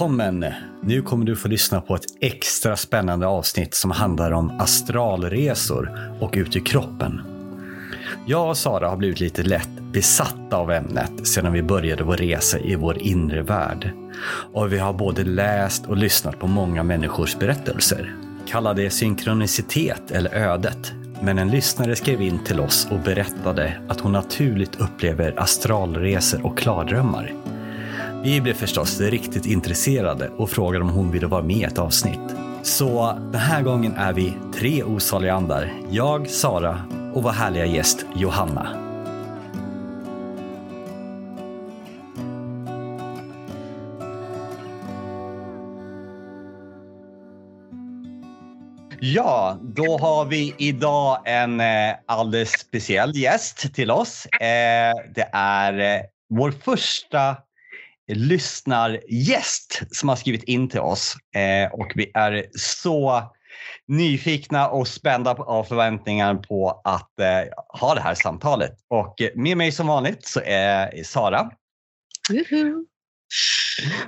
Välkommen! Nu kommer du få lyssna på ett extra spännande avsnitt som handlar om astralresor och ut i kroppen. Jag och Sara har blivit lite lätt besatta av ämnet sedan vi började vår resa i vår inre värld. Och vi har både läst och lyssnat på många människors berättelser. Kalla det synkronicitet eller ödet. Men en lyssnare skrev in till oss och berättade att hon naturligt upplever astralresor och klardrömmar. Vi blev förstås riktigt intresserade och frågade om hon ville vara med i ett avsnitt. Så den här gången är vi tre osaliga andar. Jag, Sara och vår härliga gäst Johanna. Ja, då har vi idag en eh, alldeles speciell gäst till oss. Eh, det är eh, vår första lyssnargäst som har skrivit in till oss eh, och vi är så nyfikna och spända av förväntningar på att eh, ha det här samtalet. Och med mig som vanligt så är Sara. Juhu.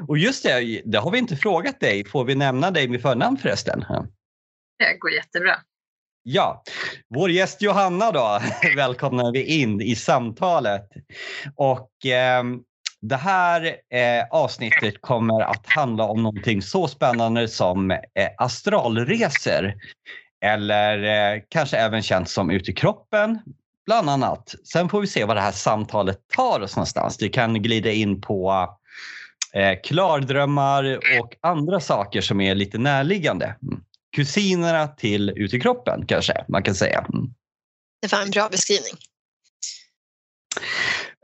Och just det, det har vi inte frågat dig. Får vi nämna dig med förnamn förresten? Det går jättebra. Ja, vår gäst Johanna då välkomnar vi in i samtalet. Och eh, det här eh, avsnittet kommer att handla om någonting så spännande som eh, astralresor. Eller eh, kanske även känt som ut i kroppen, bland annat. Sen får vi se vad det här samtalet tar oss någonstans. Det kan glida in på eh, klardrömmar och andra saker som är lite närliggande. Mm. Kusinerna till ut i kroppen kanske man kan säga. Mm. Det var en bra beskrivning.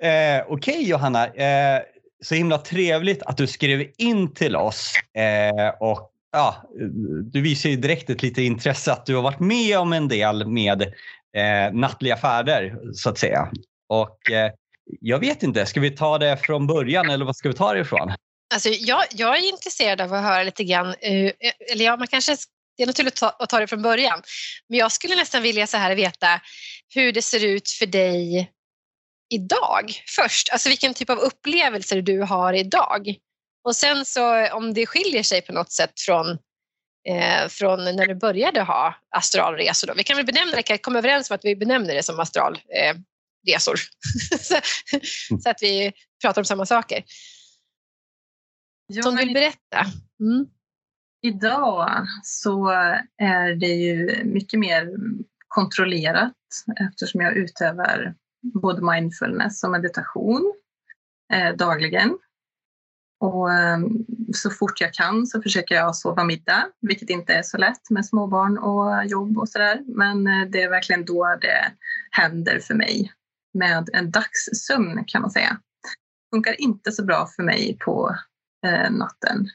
Eh, Okej okay, Johanna, eh, så himla trevligt att du skrev in till oss. Eh, och ja, Du visar ju direkt ett lite intresse att du har varit med om en del med eh, nattliga färder så att säga. Och eh, jag vet inte, ska vi ta det från början eller vad ska vi ta det ifrån? Alltså, jag, jag är intresserad av att höra lite grann, uh, eller ja, man kanske det är naturligt att ta, att ta det från början. Men jag skulle nästan vilja så här veta hur det ser ut för dig idag först. Alltså vilken typ av upplevelser du har idag. Och sen så om det skiljer sig på något sätt från, eh, från när du började ha astralresor. Då. Vi kan väl benämna det, kan komma överens om att vi benämner det som astralresor. Eh, så, så, att vi pratar om samma saker. Som du vill berätta. Mm. Idag så är det ju mycket mer kontrollerat eftersom jag utövar både mindfulness och meditation eh, dagligen. Och eh, så fort jag kan så försöker jag sova middag, vilket inte är så lätt med småbarn och jobb och sådär. Men eh, det är verkligen då det händer för mig med en dagssömn kan man säga. Det funkar inte så bra för mig på eh, natten.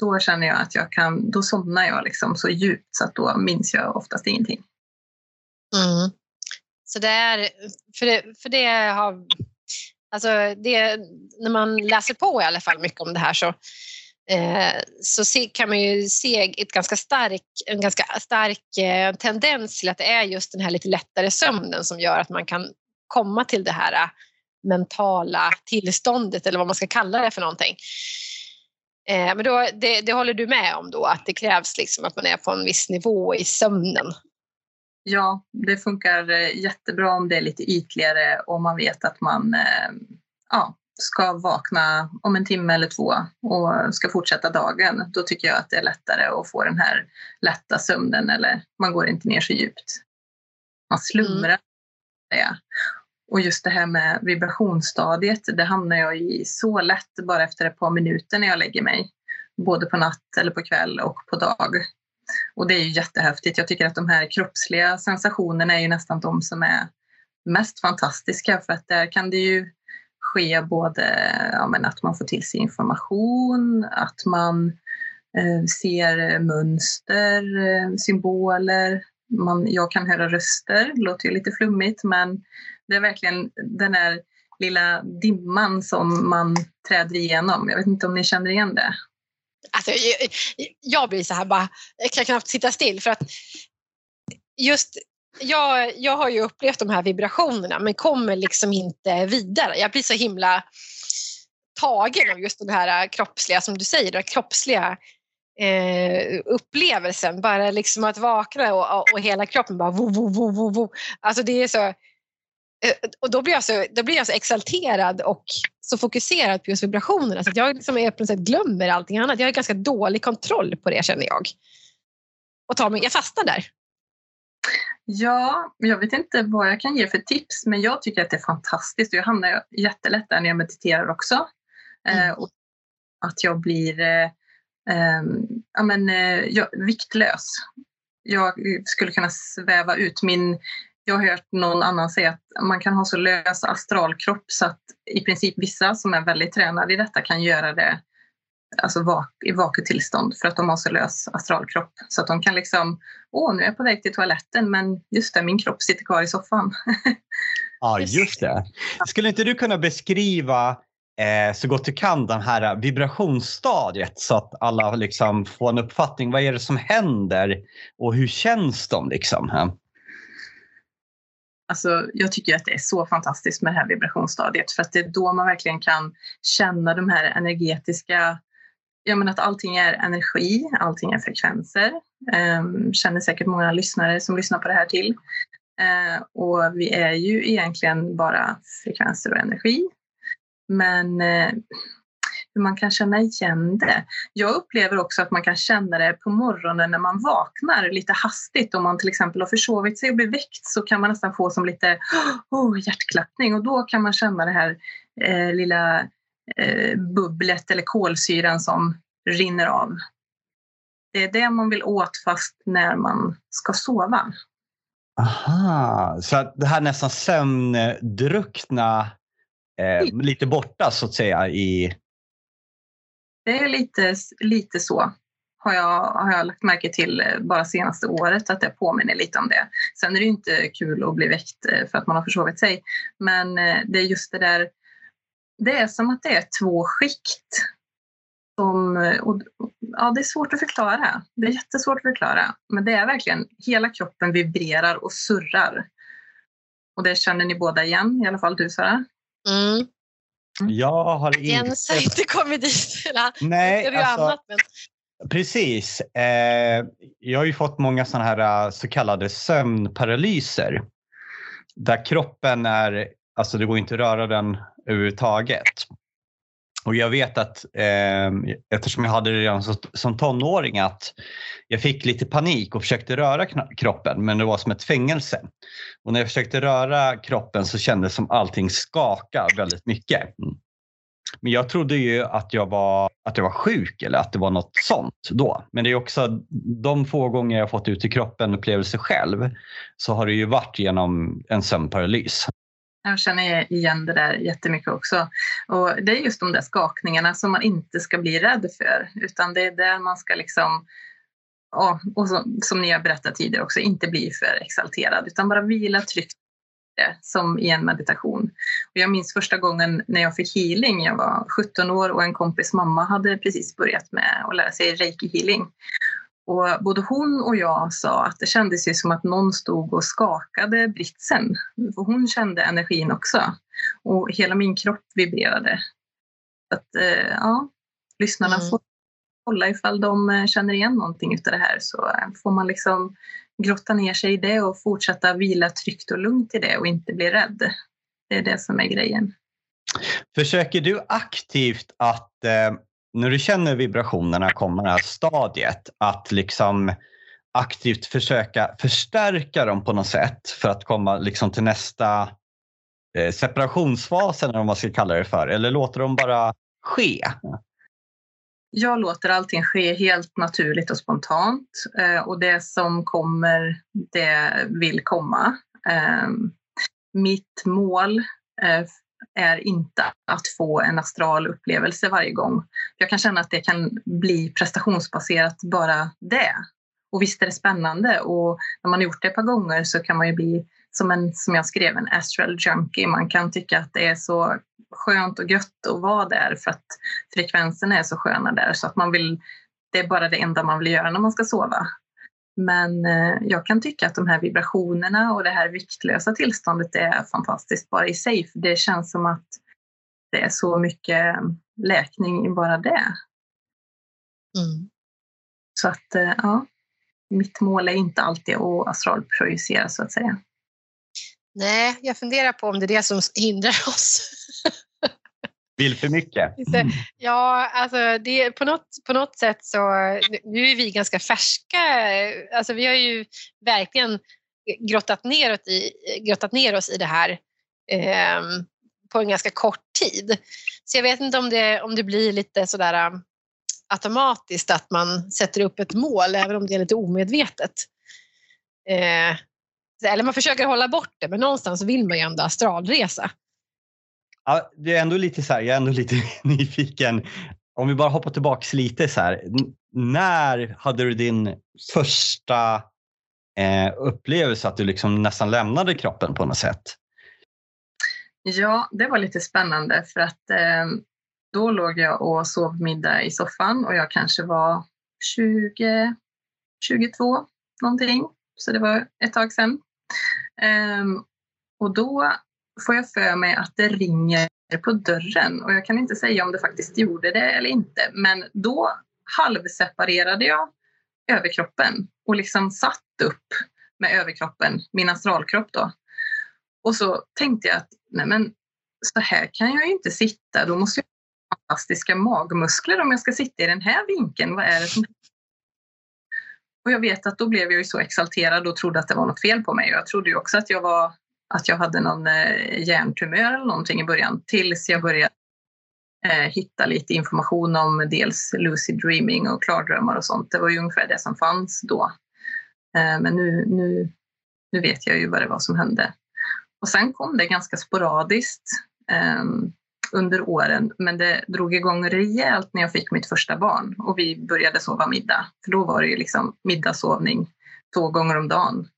Då känner jag att jag kan, då somnar jag liksom så djupt så att då minns jag oftast ingenting. Mm. Så det är, för det, för det har, alltså det, när man läser på i alla fall mycket om det här så, eh, så se, kan man ju se ett ganska stark, en ganska stark eh, tendens till att det är just den här lite lättare sömnen som gör att man kan komma till det här eh, mentala tillståndet eller vad man ska kalla det för någonting. Eh, men då, det, det, håller du med om då att det krävs liksom att man är på en viss nivå i sömnen Ja, det funkar eh, jättebra om det är lite ytligare och man vet att man eh, ja, ska vakna om en timme eller två och ska fortsätta dagen. Då tycker jag att det är lättare att få den här lätta sömnen eller man går inte ner så djupt. Man slumrar. Mm. Och just det här med vibrationsstadiet, det hamnar jag i så lätt bara efter ett par minuter när jag lägger mig. Både på natt eller på kväll och på dag. Och det är ju jättehäftigt. Jag tycker att de här kroppsliga sensationerna är ju nästan de som är mest fantastiska för att där kan det ju ske både ja, men att man får till sig information, att man eh, ser mönster, eh, symboler. Man, jag kan höra röster, det låter ju lite flummigt men det är verkligen den här lilla dimman som man träder igenom. Jag vet inte om ni känner igen det? Alltså, jag, jag blir så här bara, jag kan knappt sitta still för att just jag, jag har ju upplevt de här vibrationerna men kommer liksom inte vidare. Jag blir så himla tagen av just den här kroppsliga, som du säger, den kroppsliga eh, upplevelsen. Bara liksom att vakna och, och hela kroppen bara vo, vo, vo, vo, vo. Alltså det är så... Eh, och då blir, jag så, då blir jag så exalterad och så fokuserad på just vibrationerna så att jag liksom är på något sätt glömmer allting annat. Jag har ganska dålig kontroll på det känner jag. Och tar mig, jag fastnar där. Ja, jag vet inte vad jag kan ge för tips, men jag tycker att det är fantastiskt. Jag hamnar jättelätt där när jag mediterar också. Mm. Eh, och att jag blir eh, eh, ja, men, eh, jag, viktlös. Jag skulle kunna sväva ut. Min, jag har hört någon annan säga att man kan ha så lös astralkropp så att i princip vissa som är väldigt tränade i detta kan göra det alltså vak i vakutillstånd för att de har så lös astralkropp. Så att de kan liksom, åh nu är jag på väg till toaletten men just det, min kropp sitter kvar i soffan. ja, just det. Skulle inte du kunna beskriva eh, så gott du kan den här vibrationsstadiet så att alla liksom får en uppfattning. Vad är det som händer och hur känns de? Liksom? Alltså, jag tycker att det är så fantastiskt med det här vibrationsstadiet för att det är då man verkligen kan känna de här energetiska ja, men att allting är energi, allting är frekvenser. Um, känner säkert många lyssnare som lyssnar på det här till. Uh, och vi är ju egentligen bara frekvenser och energi. Men uh, hur man kan känna igen det. Jag upplever också att man kan känna det på morgonen när man vaknar lite hastigt. Om man till exempel har försovit sig och blir väckt så kan man nästan få som lite oh, hjärtklappning och då kan man känna det här eh, lilla eh, bubblet eller kolsyran som rinner av. Det är det man vill åt fast när man ska sova. Aha, så att det här nästan sömndruckna eh, lite borta så att säga i... Det är lite, lite så har jag, har jag lagt märke till eh, bara senaste året att det påminner lite om det. Sen är det inte kul att bli väckt eh, för att man har försovit sig. Men eh, det är just det där det är som att det är två skikt. Som, och, ja, det är svårt att förklara. Det är jättesvårt att förklara. Men det är verkligen, hela kroppen vibrerar och surrar. Och det känner ni båda igen, i alla fall du Sara? Mm mm. Jag har inte... Jens har inte kommit dit. Nej, alltså, annat, men... Precis. Eh, jag har ju fått många sådana här eh, så kallade sömnparalyser. Där kroppen är, alltså det går inte att röra den överhuvudtaget. Och jag vet att eh, eftersom jag hade det redan som, som tonåring att jag fick lite panik och försökte röra kroppen men det var som ett fängelse. Och när jag försökte röra kroppen så kändes det som allting skakade väldigt mycket. Mm. Men jag trodde ju att jag, var, att jag var sjuk eller att det var något sånt då. Men det är också de få gånger jag fått ut i kroppen upplevelse själv så har det ju varit genom en sömnparalys. Jag känner igen det där jättemycket också. Och det är just de där skakningarna som man inte ska bli rädd för, utan det är där man ska liksom och, och som, som ni har berättat tidigare också, inte bli för exalterad utan bara vila tryggt som i en meditation. Och jag minns första gången när jag fick healing. Jag var 17 år och en kompis mamma hade precis börjat med att lära sig reiki healing. Och både hon och jag sa att det kändes ju som att någon stod och skakade britsen. För hon kände energin också. Och hela min kropp vibrerade. Att, eh, ja, lyssnarna mm. får kolla ifall de eh, känner igen någonting av det här så eh, får man liksom grotta ner sig i det och fortsätta vila tryggt och lugnt i det och inte bli rädd. Det är det som är grejen. Försöker du aktivt att eh, när du känner vibrationerna komma det här stadiet att liksom aktivt försöka förstärka dem på något sätt för att komma liksom till nästa eh, separationsfasen eller vad man ska kalla det för eller låter de bara ske? Jag låter allting ske helt naturligt och spontant eh, och det som kommer det vill komma. Eh, mitt mål eh, är inte att få en astral upplevelse varje gång. Jag kan känna att det kan bli prestationsbaserat bara det. Och visst är det spännande och när man har gjort det ett par gånger så kan man ju bli som en, som jag skrev, en astral junkie. Man kan tycka att det är så skönt och gött att vara där för att frekvensen är så sköna där så att man vill, det är bara det enda man vill göra när man ska sova. Men eh, jag kan tycka att de här vibrationerna och det här viktlösa tillståndet är fantastiskt bara i sig. För det känns som att det är så mycket läkning i bara det. Mm. Så att eh, ja, mitt mål är inte alltid att astralprojicera så att säga. Nej, jag funderar på om det är det som hindrar oss. Vill för mycket. Ja, alltså det, på, något, på något sätt så, nu är vi ganska färska, alltså vi har ju verkligen grottat ner, i, grottat ner oss i det här eh, på en ganska kort tid. Så jag vet inte om det, om det blir lite sådär um, automatiskt att man sätter upp ett mål även om det är lite omedvetet. Eh, eller man försöker hålla bort det men någonstans vill man ju ändå astralresa. Ja, det är ändå lite så här, jag är ändå lite nyfiken. Om vi bara hoppar tillbaka lite så här. När hade du din första eh, upplevelse att du liksom nästan lämnade kroppen på något sätt? Ja, det var lite spännande för att eh, då låg jag och sov middag i soffan och jag kanske var 20, 22 någonting. Så det var ett tag sedan. Eh, och då får jag för mig att det ringer på dörren och jag kan inte säga om det faktiskt gjorde det eller inte. Men då halvseparerade jag överkroppen och liksom satt upp med överkroppen, min astralkropp då. Och så tänkte jag att nej men så här kan jag ju inte sitta, då måste jag ha fantastiska magmuskler om jag ska sitta i den här vinkeln. Vad är det som och jag vet att då blev jag ju så exalterad och trodde att det var något fel på mig. Jag trodde ju också att jag var att jag hade någon eh, hjärntumör eller någonting i början tills jag började eh, hitta lite information om dels lucid dreaming och klardrömmar och sånt. Det var ju ungefär det som fanns då. Eh, men nu, nu, nu vet jag ju vad det var som hände. Och sen kom det ganska sporadiskt ehm, under åren, men det drog igång rejält när jag fick mitt första barn och vi började sova middag. För då var det ju liksom middagssovning två gånger om dagen.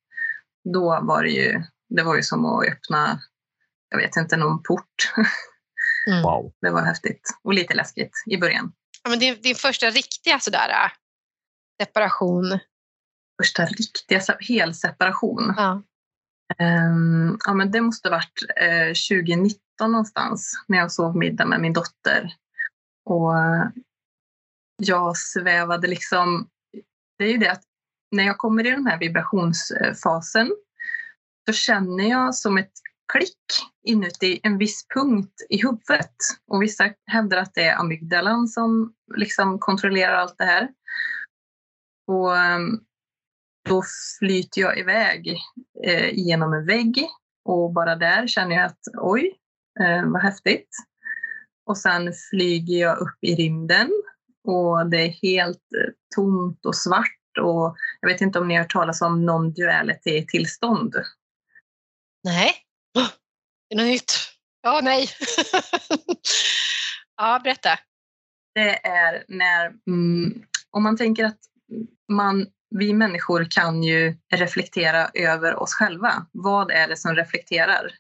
Då var det ju det var ju som att öppna, jag vet inte, någon port. Mm. Wow. Det var häftigt och lite läskigt i början. Ja, men din, din första riktiga sådär, äh, separation? Första riktiga helseparation? Ja. Um, ja, men det måste ha varit uh, 2019 någonstans när jag sov middag med min dotter. Och uh, jag svävade liksom... Det är ju det att när jag kommer i den här vibrationsfasen så känner jag som ett klick inuti en viss punkt i huvudet. Och vissa hävdar att det är amygdalan som liksom kontrollerar allt det här. Och ehm, då flyter jag iväg eh, genom en vägg och bara där känner jag att oj, eh, vad häftigt. Och sen flyger jag upp i rymden och det är helt eh, tomt och svart och jag vet inte om ni har hört talas om non-duality tillstånd. Nej. Det är något nytt. Ja, nej. ja, berätta. Det är när, mm, om man tänker att man, vi människor kan ju reflektera över oss själva. Vad är det som reflekterar?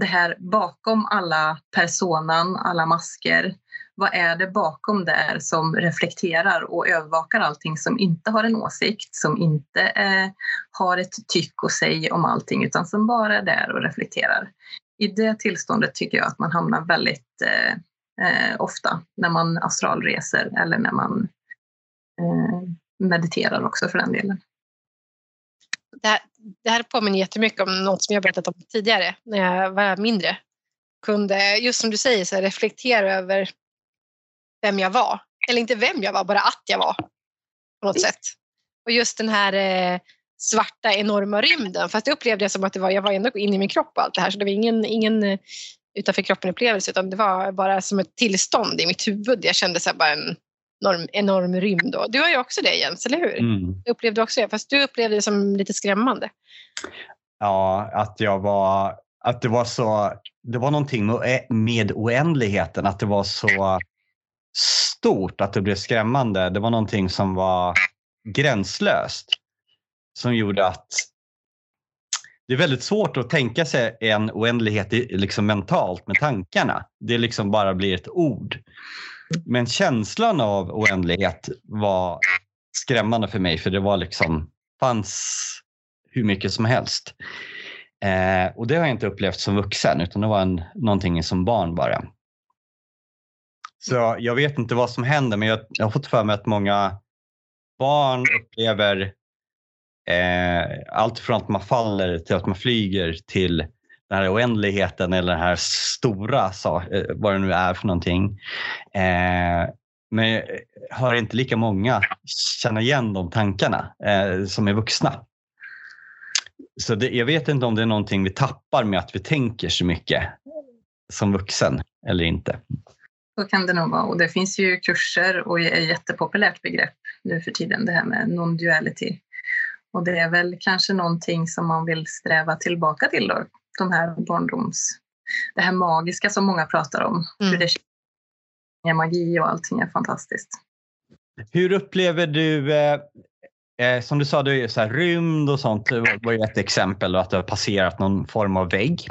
Det här bakom alla personan, alla masker, vad är det bakom där som reflekterar och övervakar allting som inte har en åsikt, som inte eh, har ett tyck och säg om allting utan som bara är där och reflekterar. I det tillståndet tycker jag att man hamnar väldigt eh, eh, ofta när man astralreser eller när man eh, mediterar också för den delen. Det här, det här påminner jättemycket om något som jag berättat om tidigare när jag var mindre. Kunde, just som du säger, så reflektera över vem jag var. Eller inte vem jag var, bara att jag var. På något sätt. Och just den här eh, svarta enorma rymden. Fast det upplevde jag som att det var, jag var ändå inne i min kropp och allt det här. Så det var ingen, ingen eh, utanför kroppen upplevelse utan det var bara som ett tillstånd i mitt huvud. Jag kände så bara en enorm, enorm rymd. Då. Du har ju också det Jens, eller hur? Mm. Du upplevde också det, fast du upplevde det som lite skrämmande. Ja, att jag var att det var så, det var någonting med, med oändligheten, att det var så stort att det blev skrämmande. Det var någonting som var gränslöst. Som gjorde att det är väldigt svårt att tänka sig en oändlighet liksom mentalt med tankarna. Det liksom bara blir ett ord. Men känslan av oändlighet var skrämmande för mig för det var liksom, fanns hur mycket som helst. Eh, och det har jag inte upplevt som vuxen utan det var en, någonting som barn bara. Så jag vet inte vad som händer men jag, jag har fått för mig att många barn upplever eh, allt från att man faller till att man flyger till den här oändligheten eller den här stora, eh, vad det nu är för någonting. Eh, men jag hör inte lika många känna igen de tankarna eh, som är vuxna. Så det, jag vet inte om det är någonting vi tappar med att vi tänker så mycket som vuxen eller inte. Så kan det nog vara. Och det finns ju kurser och är ett jättepopulärt begrepp nu för tiden, det här med non-duality. Och det är väl kanske någonting som man vill sträva tillbaka till då, de här barndoms... Det här magiska som många pratar om. Mm. Hur det är magi och allting är fantastiskt. Hur upplever du, eh, eh, som du sa, du är så här, rymd och sånt var ju ett exempel och att du har passerat någon form av vägg.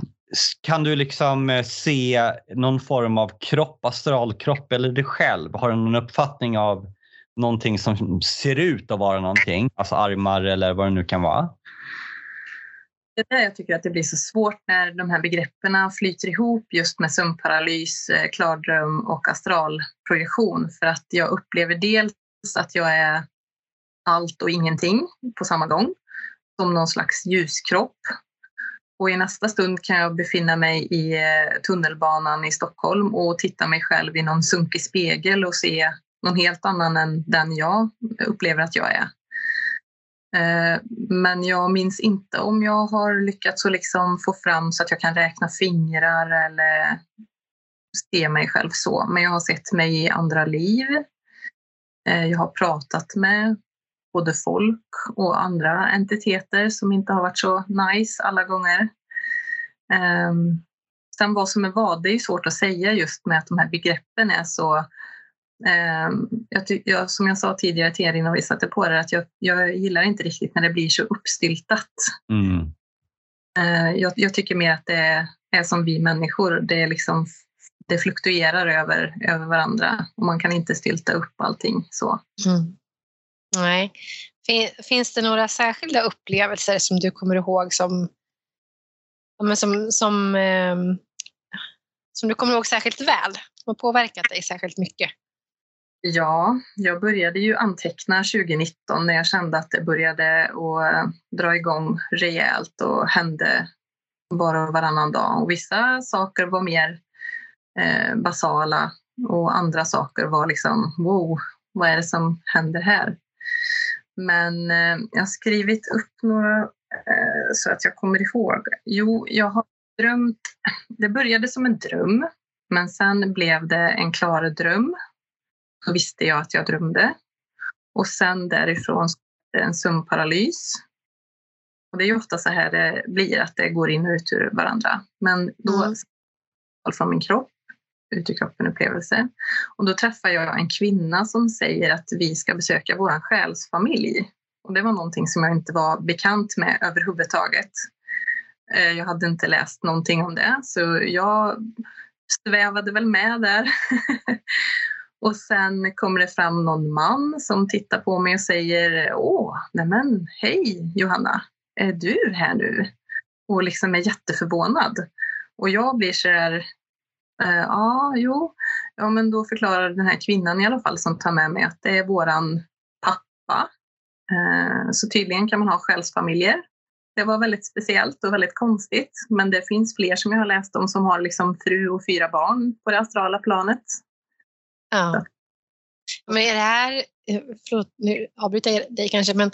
Kan du liksom eh, se någon form av kropp, astralkropp eller dig själv? Har du någon uppfattning av någonting som ser ut att vara någonting? Alltså armar eller vad det nu kan vara? Det är där jag tycker att det blir så svårt när de här begreppen flyter ihop just med sömnparalys, eh, klardröm och astralprojektion. För att jag upplever dels att jag är allt och ingenting på samma gång. Som någon slags ljuskropp och i nästa stund kan jag befinna mig i eh, tunnelbanan i Stockholm och titta mig själv i någon sunkig spegel och se någon helt annan än den jag upplever att jag är. Eh, men jag minns inte om jag har lyckats att liksom få fram så att jag kan räkna fingrar eller se mig själv så. Men jag har sett mig i andra liv. Eh, jag har pratat med både folk och andra entiteter som inte har varit så nice alla gånger. Um, sen vad som är vad, det är svårt att säga just med att de här begreppen är så um, jag, jag, som jag sa tidigare till er innan vi satte på det, att jag, jag gillar inte riktigt när det blir så uppstyltat. Mm. Uh, jag, jag, tycker mer att det är, är som vi människor, det, är liksom, det fluktuerar över, över varandra och man kan inte stylta upp allting så. Mm. Nej. Finns det några särskilda upplevelser som du kommer ihåg som, som, som, ehm, som du kommer ihåg särskilt väl? Som har påverkat dig särskilt mycket? Ja, jag började ju anteckna 2019 när jag kände att det började att eh, dra igång rejält och hände bara och varannan dag. Och vissa saker var mer eh, basala och andra saker var liksom wow, vad är det som händer här? Men eh, jag har skrivit upp några eh, så att jag kommer ihåg. Jo, jag har drömt. Det började som en dröm, men sen blev det en klar dröm. Då visste jag att jag drömde. Och sen därifrån en sömnparalys. Och det är ju ofta så här det blir, att det går in och ut ur varandra. Men då mm. från min kropp ut i kroppen-upplevelse. Och då träffar jag en kvinna som säger att vi ska besöka vår själsfamilj. Och det var någonting som jag inte var bekant med överhuvudtaget. Eh, jag hade inte läst någonting om det, så jag svävade väl med där. och sen kommer det fram någon man som tittar på mig och säger Åh, nämen, hej Johanna, är du här nu? Och liksom är jätteförvånad. Och jag blir så där, ja, jo, ja, men då förklarar den här kvinnan i alla fall som tar med mig att det är våran pappa. Eh, så tydligen kan man ha själsfamiljer. Det var väldigt speciellt och väldigt konstigt, men det finns fler som jag har läst om som har liksom fru och fyra barn på det astrala planet. Ja. Men är det här, eh, förlåt nu avbryter jag dig kanske, men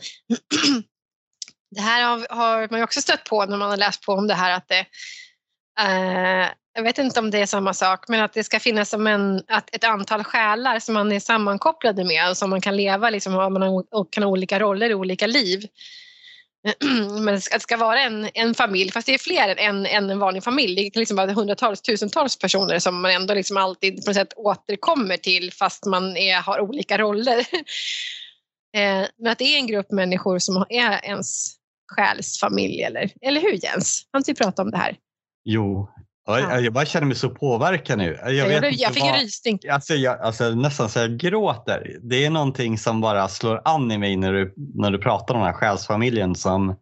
det här har, har, man ju också stött på när man har läst på om det här att det, eh, jag vet inte om det är samma sak, men att det ska finnas som en, att ett antal själar som man är sammankopplade med och som man kan leva liksom, och kan ha olika roller i olika liv. Men att det ska vara en, en familj, fast det är fler än, än en vanlig familj. Det kan liksom vara hundratals, tusentals personer som man ändå liksom alltid på något sätt återkommer till fast man är, har olika roller. Eh, men att det är en grupp människor som är ens själsfamilj, eller, eller hur Jens? Har inte vi pratat om det här? Jo, Ja. Jag bara känner mig så påverkad nu. Jag, jag, vet jag fick en rysning. Alltså, jag, alltså, nästan så jag gråter. Det är någonting som bara slår an i mig när du, när du pratar om den här själsfamiljen som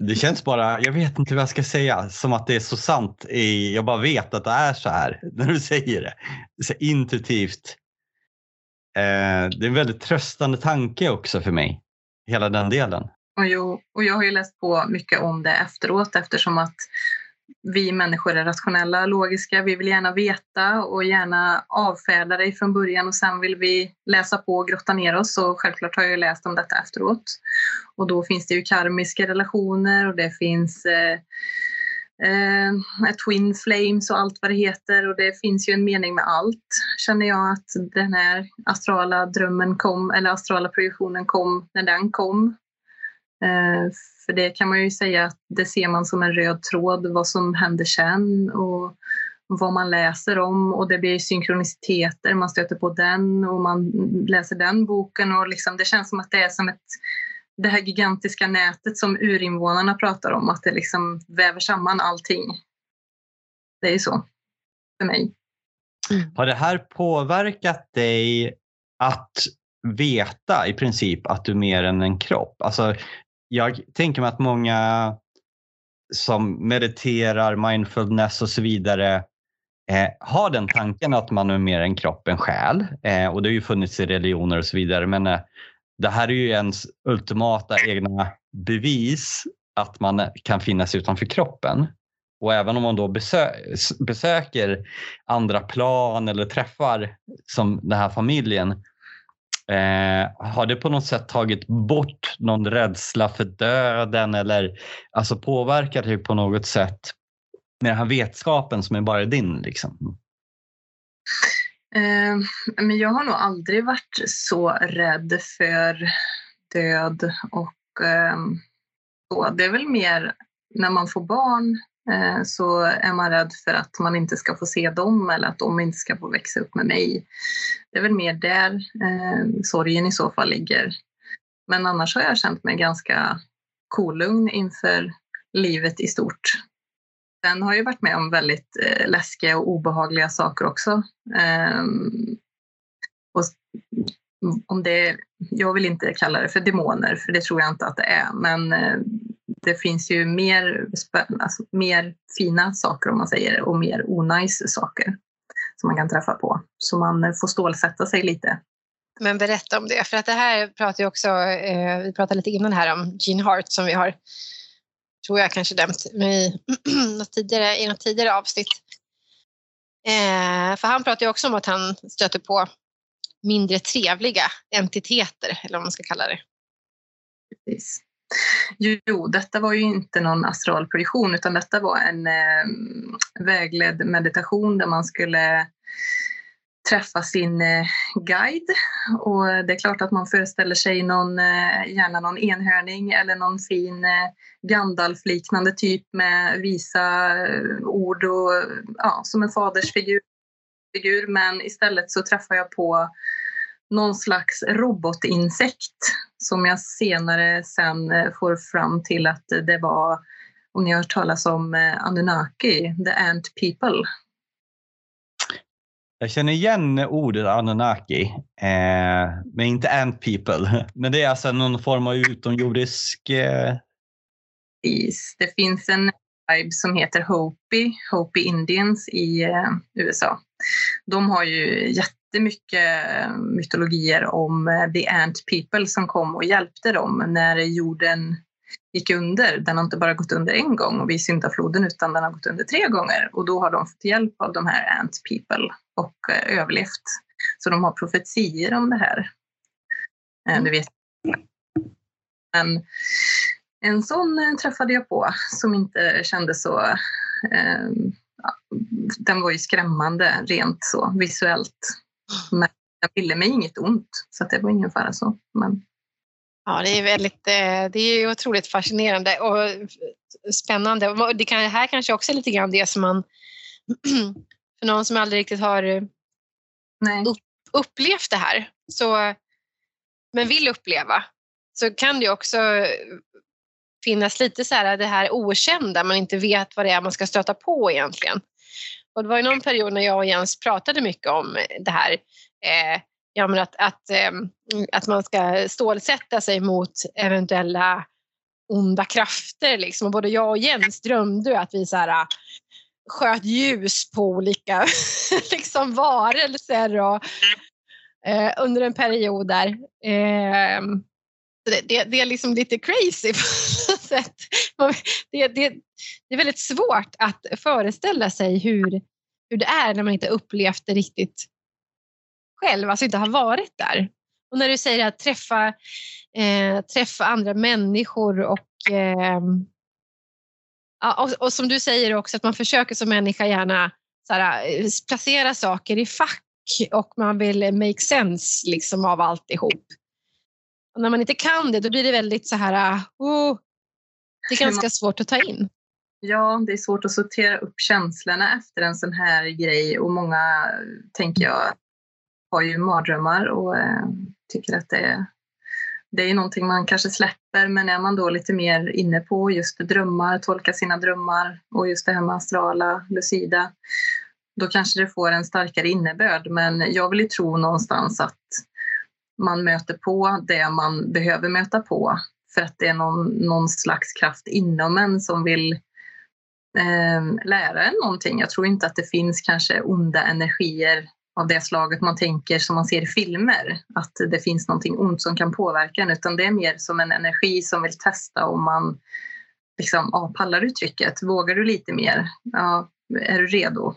det känns bara, jag vet inte vad jag ska säga, som att det är så sant. I, jag bara vet att det är så här när du säger det. Så intuitivt. Eh, det är en väldigt tröstande tanke också för mig, hela den delen. Och, jo, och jag har ju läst på mycket om det efteråt eftersom att vi människor är rationella, logiska, vi vill gärna veta och gärna avfärda dig från början och sen vill vi läsa på och grotta ner oss. Och självklart har jag läst om detta efteråt. Och då finns det ju karmiska relationer och det finns eh, eh, Twin Flames och allt vad det heter och det finns ju en mening med allt känner jag att den här astrala drömmen kom, eller astrala projektionen kom när den kom. Eh, för det kan man ju säga att det ser man som en röd tråd vad som händer sen och vad man läser om och det blir synkroniciteter, man stöter på den och man läser den boken och liksom, det känns som att det är som ett det här gigantiska nätet som urinvånarna pratar om, att det liksom väver samman allting. Det är ju så för mig. Mm. Har det här påverkat dig att veta i princip att du är mer än en kropp? Alltså, jag tänker mig att många som mediterar, mindfulness och så vidare eh, har den tanken att man är mer en kropp, än själ. Eh, och det har ju funnits i religioner och så vidare. Men eh, det här är ju ens ultimata egna bevis att man eh, kan finnas utanför kroppen. Och även om man då besö besöker andra plan eller träffar som den här familjen Eh, har det på något sätt tagit bort någon rädsla för döden eller alltså påverkat dig på något sätt med den här vetskapen som är bara din? Liksom? Eh, men jag har nog aldrig varit så rädd för död och eh, så. Det är väl mer när man får barn Eh, så är man rädd för att man inte ska få se dem eller att de inte ska få växa upp med mig. Det är väl mer där eh, sorgen i så fall ligger. Men annars har jag känt mig ganska kolugn inför livet i stort. Sen har jag varit med om väldigt eh, läskiga och obehagliga saker också. Eh, och om det, jag vill inte kalla det för demoner, för det tror jag inte att det är. Men eh, det finns ju mer, alltså, mer fina saker om man säger och mer onajs saker som man kan träffa på. Så man får stålsätta sig lite. Men berätta om det, för att det här pratar ju också, eh, vi pratade lite innan här om Gene Hart som vi har, tror jag kanske nämnt i något tidigare, i något tidigare avsnitt. Eh, för han pratar ju också om att han stöter på mindre trevliga entiteter, eller vad man ska kalla det. Precis. Jo, detta var ju inte någon astral projektion utan detta var en eh, vägledd meditation där man skulle träffa sin eh, guide. Och det är klart att man föreställer sig någon, eh, gärna någon enhörning eller någon fin eh, Gandalf-liknande typ med visa eh, ord och ja, som en fadersfigur. Men istället så träffar jag på någon slags robotinsekt som jag senare sen eh, får fram till att det var, om ni har hört talas om eh, Anunnaki, the Ant People. Jag känner igen ordet Anunnaki, eh, men inte Ant People. Men det är alltså någon form av utomjordisk... Eh... Det finns en tribe som heter Hopi, Hopi Indians i eh, USA. De har ju jättemycket eh, mytologier om eh, the ant people som kom och hjälpte dem när jorden gick under. Den har inte bara gått under en gång och vid syndafloden utan den har gått under tre gånger och då har de fått hjälp av de här ant people och överlevt. Så de har profetier om det här. Du vet Men en sån träffade jag på som inte kändes så eh, den var ju skrämmande rent så visuellt. Men jag ville mig inget ont, så det var ingen fara så. Men... Ja, det är väldigt, eh, det är otroligt fascinerande och spännande. Det, kan, det här kanske också är lite grann det som man, för någon som aldrig riktigt har eh, Nej. upplevt det här, så, men vill uppleva, så kan det också finnas lite så här det här okända, man inte vet vad det är man ska stöta på egentligen. Och det var ju någon period när jag och Jens pratade mycket om det här. Eh, ja, men att, att, eh, att man ska stålsätta sig mot eventuella onda krafter. Liksom. Och både jag och Jens drömde att vi så här, ah, sköt ljus på olika liksom, varelser och, eh, under en period där. Eh, det, det, det, är liksom lite crazy på sätt. Det, det, det är väldigt svårt att föreställa sig hur, hur det är när man inte upplevt det riktigt själv, alltså inte har varit där. Och när du säger att träffa, eh, träffa andra människor och, eh, och, och, som du säger också att man försöker som människa gärna såhär, eh, placera saker i fack och man vill make sense liksom av alltihop. Och när man inte kan det då blir det väldigt så här, ah, oh, det är ganska svårt att ta in. Ja, det är svårt att sortera upp känslorna efter en sån här grej och många, tänker jag, har ju mardrömmar och eh, tycker att det är, det är någonting man kanske släpper men är man då lite mer inne på just drömmar, tolka sina drömmar och just det här med astrala, lucida, då kanske det får en starkare innebörd. Men jag vill ju tro någonstans att man möter på det man behöver möta på för att det är någon, någon slags kraft inom en som vill eh, lära en någonting. Jag tror inte att det finns kanske onda energier av det slaget man tänker som man ser i filmer, att det finns någonting ont som kan påverka en, utan det är mer som en energi som vill testa om man liksom, ah, pallar du trycket? Vågar du lite mer? Ja, är du redo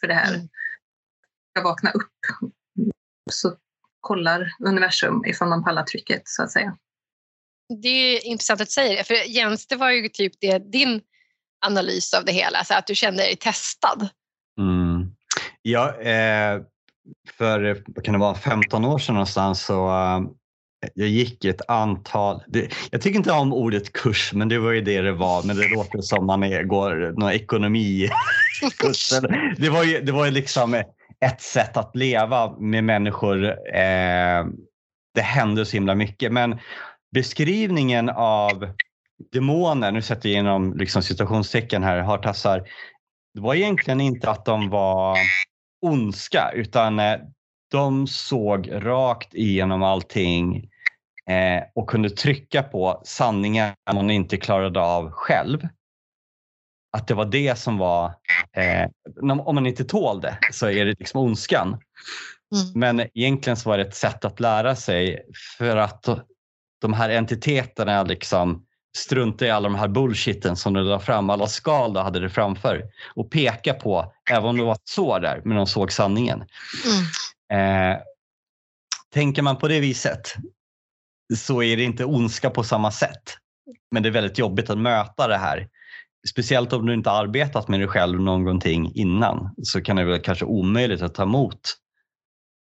för det här? Mm. Jag vakna upp. Så kollar universum ifall man pallar trycket så att säga. Det är intressant att säga det, för Jens, det var ju typ det, din analys av det hela, så att du kände dig testad. Mm. Ja, eh, för vad kan det vara, 15 år sedan någonstans så uh, jag gick ett antal, det, jag tycker inte om ordet kurs men det var ju det det var men det låter som man är, går någon ekonomi det var ju det var ju liksom ett sätt att leva med människor. Eh, det hände så himla mycket men beskrivningen av demoner, nu sätter jag inom liksom situationstecken här, hartassar, det var egentligen inte att de var ondska utan eh, de såg rakt igenom allting eh, och kunde trycka på sanningar man inte klarade av själv. Att det var det som var, eh, om man inte tål det så är det liksom ondskan. Mm. Men egentligen så var det ett sätt att lära sig för att de här entiteterna liksom strunta i alla de här bullshitten som du la fram, alla skal du hade det framför och peka på, även om det var ett sår där, men de såg sanningen. Mm. Eh, tänker man på det viset så är det inte ondska på samma sätt. Men det är väldigt jobbigt att möta det här. Speciellt om du inte arbetat med dig själv någonting innan så kan det väl kanske omöjligt att ta emot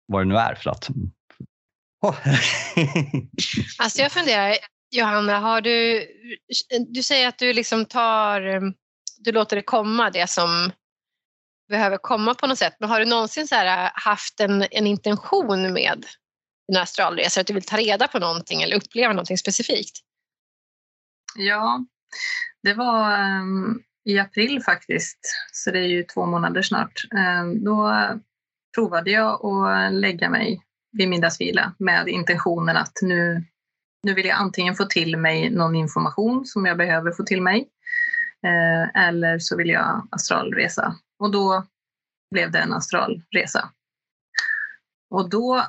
vad det nu är för att Oh. alltså jag funderar, Johanna, har du, du säger att du liksom tar, du låter det komma det som behöver komma på något sätt. Men har du någonsin så haft en, en intention med dina astralresor? Att du vill ta reda på någonting eller uppleva någonting specifikt? Ja, det var um, i april faktiskt, så det är ju två månader snart. Um, då provade jag att lägga mig vid middagsvila med intentionen att nu nu vill jag antingen få till mig någon information som jag behöver få till mig eh, eller så vill jag astralresa. Och då blev det en astralresa. Och då,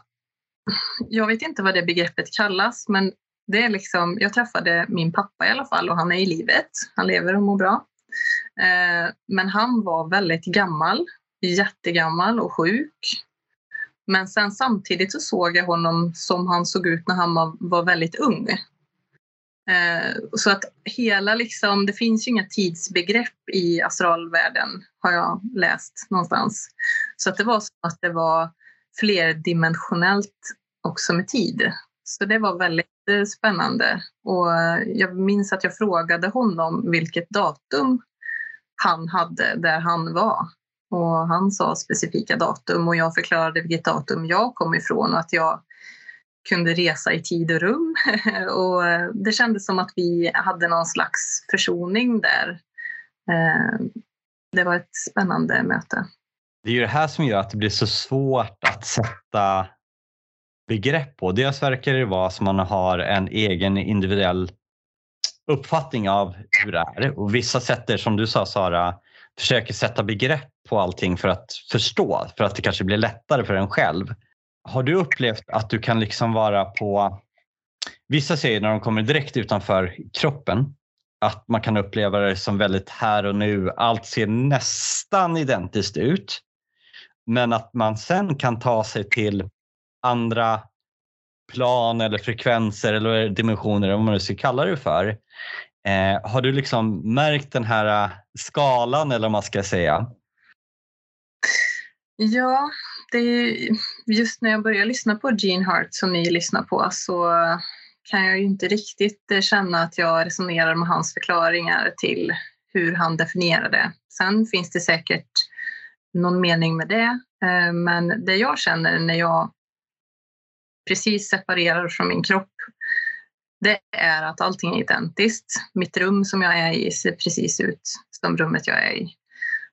jag vet inte vad det begreppet kallas, men det är liksom, jag träffade min pappa i alla fall och han är i livet. Han lever och mår bra. Eh, men han var väldigt gammal, jättegammal och sjuk. Men sen samtidigt så såg jag honom som han såg ut när han var, väldigt ung. Eh, så att hela liksom, det finns ju inga tidsbegrepp i astralvärlden har jag läst någonstans. Så att det var som att det var flerdimensionellt också med tid. Så det var väldigt eh, spännande. Och eh, jag minns att jag frågade honom vilket datum han hade där han var. Och han sa specifika datum och jag förklarade vilket datum jag kom ifrån och att jag kunde resa i tid och rum. och eh, det kändes som att vi hade någon slags försoning där. Eh, det var ett spännande möte. Det är ju det här som gör att det blir så svårt att sätta begrepp på. Dels verkar det vara som man har en egen individuell uppfattning av hur det är. Och vissa sätter, som du sa Sara, försöker sätta begrepp på allting för att förstå, för att det kanske blir lättare för en själv. Har du upplevt att du kan liksom vara på... Vissa säger när de kommer direkt utanför kroppen att man kan uppleva det som väldigt här och nu. Allt ser nästan identiskt ut. Men att man sen kan ta sig till andra plan eller frekvenser eller dimensioner, vad man nu ska kalla det för. Eh, har du liksom märkt den här eh, skalan eller vad man ska säga? Ja, det är, just när jag börjar lyssna på Gene Hart som ni lyssnar på så kan jag inte riktigt eh, känna att jag resonerar med hans förklaringar till hur han definierar det. Sen finns det säkert någon mening med det, eh, men det jag känner när jag precis separerar från min kropp det är att allting är identiskt. Mitt rum som jag är i ser precis ut som rummet jag är i.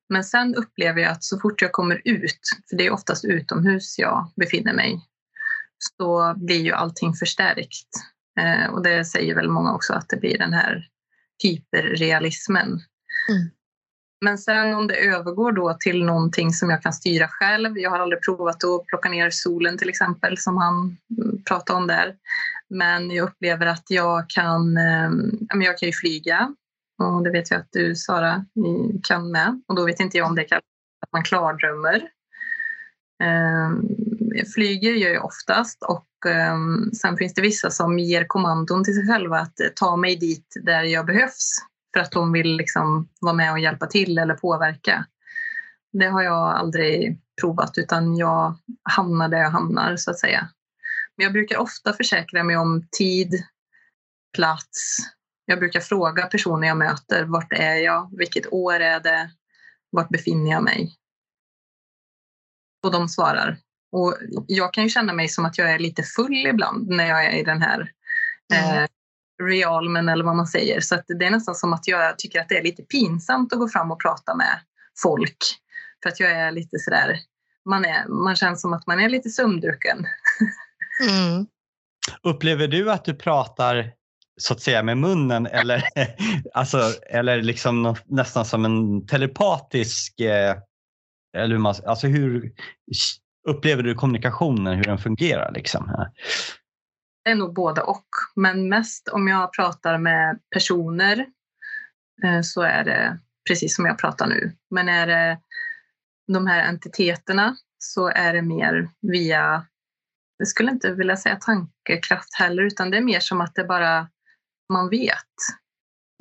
Men sen upplever jag att så fort jag kommer ut, för det är oftast utomhus jag befinner mig, så blir ju allting förstärkt. Eh, och det säger väl många också att det blir den här hyperrealismen. Mm. Men sen om det övergår då till någonting som jag kan styra själv. Jag har aldrig provat att plocka ner solen till exempel som han pratade om där. Men jag upplever att jag kan, eh, jag kan ju flyga och det vet jag att du Sara kan med. Och då vet inte jag om det kallas att man klardrömmer. Ehm, flyger gör jag oftast och eh, sen finns det vissa som ger kommandon till sig själva att ta mig dit där jag behövs för att de vill liksom vara med och hjälpa till eller påverka. Det har jag aldrig provat utan jag hamnar där jag hamnar så att säga. Men jag brukar ofta försäkra mig om tid, plats. Jag brukar fråga personer jag möter, vart är jag? Vilket år är det? Vart befinner jag mig? Och de svarar. Och jag kan ju känna mig som att jag är lite full ibland när jag är i den här mm. eh, realmen eller vad man säger. Så det är nästan som att jag tycker att det är lite pinsamt att gå fram och prata med folk. För att jag är lite sådär, man, är, man känns som att man är lite sömndrucken. Mm. Upplever du att du pratar så att säga med munnen eller, alltså, eller liksom nästan som en telepatisk eh, eller hur man, alltså hur upplever du kommunikationen, hur den fungerar? Liksom? Det är nog både och, men mest om jag pratar med personer eh, så är det precis som jag pratar nu. Men är det de här entiteterna så är det mer via, jag skulle inte vilja säga tankekraft heller, utan det är mer som att det bara man vet.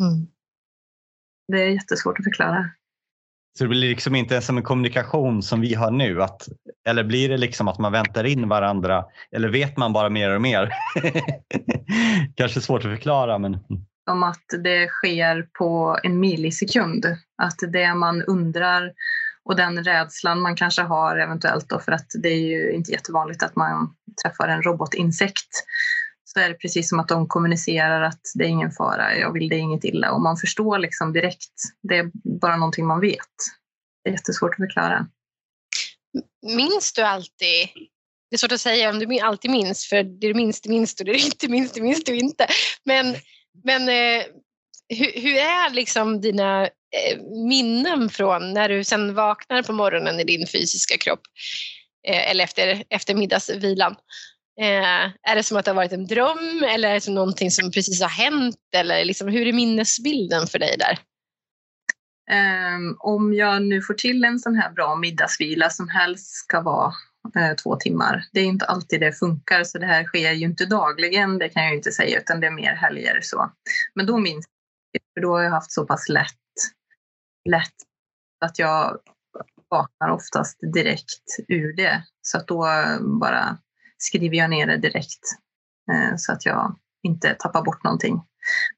Mm. Det är jättesvårt att förklara. Så det blir liksom inte som en kommunikation som vi har nu? Att, eller blir det liksom att man väntar in varandra? Eller vet man bara mer och mer? Kanske svårt att förklara. Men... Om att det sker på en millisekund. Att det man undrar och den rädslan man kanske har eventuellt då, för att det är ju inte jättevanligt att man träffar en robotinsekt så är det precis som att de kommunicerar att det är ingen fara, jag vill dig inget illa. Och man förstår liksom direkt. Det är bara någonting man vet. Det är jättesvårt att förklara. Minns du alltid? Det är svårt att säga om du alltid minns, för det du minns, det minns du, det du inte minns, det minns du inte. Men, men eh, hur, hur, är liksom dina eh, minnen från när du sen vaknar på morgonen i din fysiska kropp? Eh, eller efter, efter middagsvilan. Eh, är det som att det har varit en dröm eller är det som någonting som precis har hänt? Eller liksom, hur är minnesbilden för dig där? Um, om jag nu får till en sån här bra middagsvila som helst ska vara eh, två timmar. Det är inte alltid det funkar så det här sker ju inte dagligen, det kan jag inte säga utan det är mer helger så. Men då minns jag, för då har jag haft så pass lätt, lätt att jag vaknar oftast direkt ur det. Så att då bara skriver jag ner det direkt eh, så att jag inte tappar bort någonting.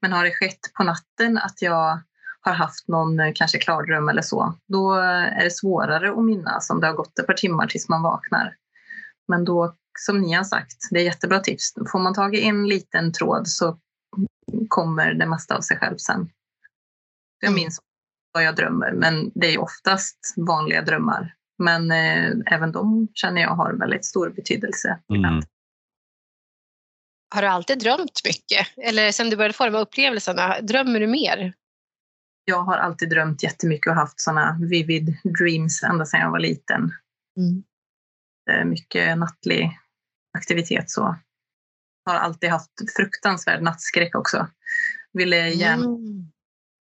Men har det skett på natten att jag har haft någon eh, kanske klardröm eller så, då är det svårare att minnas om det har gått ett par timmar tills man vaknar. Men då, som ni har sagt, det är jättebra tips. Får man tag i en liten tråd så kommer det mesta av sig själv sen. Jag mm. minns vad jag drömmer, men det är oftast vanliga drömmar. Men eh, även de känner jag har väldigt stor betydelse. Mm. har du alltid drömt mycket? Eller sen du började forma upplevelserna, drömmer du mer? Jag har alltid drömt jättemycket och haft sådana vivid dreams ända sedan jag var liten. Mm. Mycket nattlig aktivitet så. Har alltid haft fruktansvärd nattskräck också. Ville gärna mm.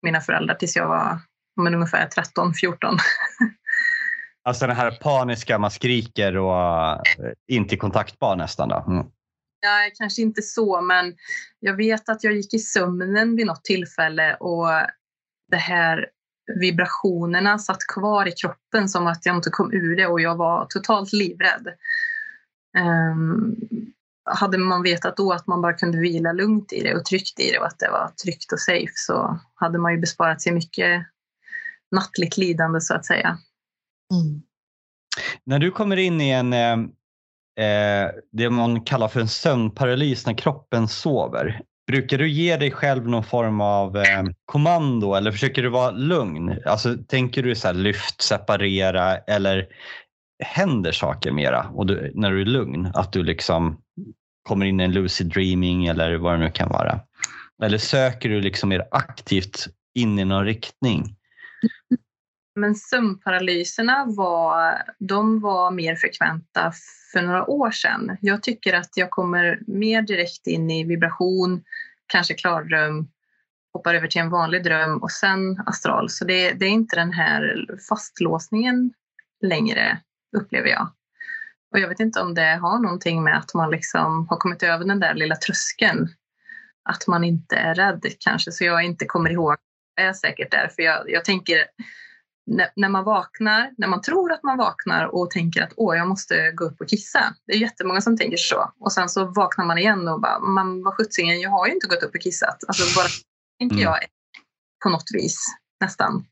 mina föräldrar tills jag var men, ungefär 13, 14. Alltså den här paniska, man skriker och eh, inte kontaktbar nästan då? Mm. Nej, kanske inte så, men jag vet att jag gick i sömnen vid något tillfälle och det här vibrationerna satt kvar i kroppen som att jag inte kom ur det och jag var totalt livrädd. Um, hade man vetat då att man bara kunde vila lugnt i det och tryggt i det och att det var tryggt och safe så hade man ju besparat sig mycket nattligt lidande så att säga. Mm. När du kommer in i en, eh, eh, det man kallar för en sömnparalys när kroppen sover, brukar du ge dig själv någon form av eh, kommando eller försöker du vara lugn? Alltså, tänker du så här, lyft, separera eller händer saker mera och du, när du är lugn? Att du liksom kommer in i en lucid dreaming eller vad det nu kan vara? Eller söker du liksom mer aktivt in i någon riktning? Men sömnparalyserna var, de var mer frekventa för några år sedan. Jag tycker att jag kommer mer direkt in i vibration, kanske klardröm, hoppar över till en vanlig dröm och sen astral. Så det, det är inte den här fastlåsningen längre, upplever jag. Och jag vet inte om det har någonting med att man liksom har kommit över den där lilla tröskeln. Att man inte är rädd kanske, så jag inte kommer ihåg. Jag är säkert där, för jag, jag tänker när, man vaknar, när man tror att man vaknar och tänker att åh, jag måste gå upp och kissa. Det är jättemånga som tänker så. Och sen så vaknar man igen och bara, man var sjuttsingen, jag har ju inte gått upp och kissat. Alltså bara, tänker mm. jag, på något vis nästan.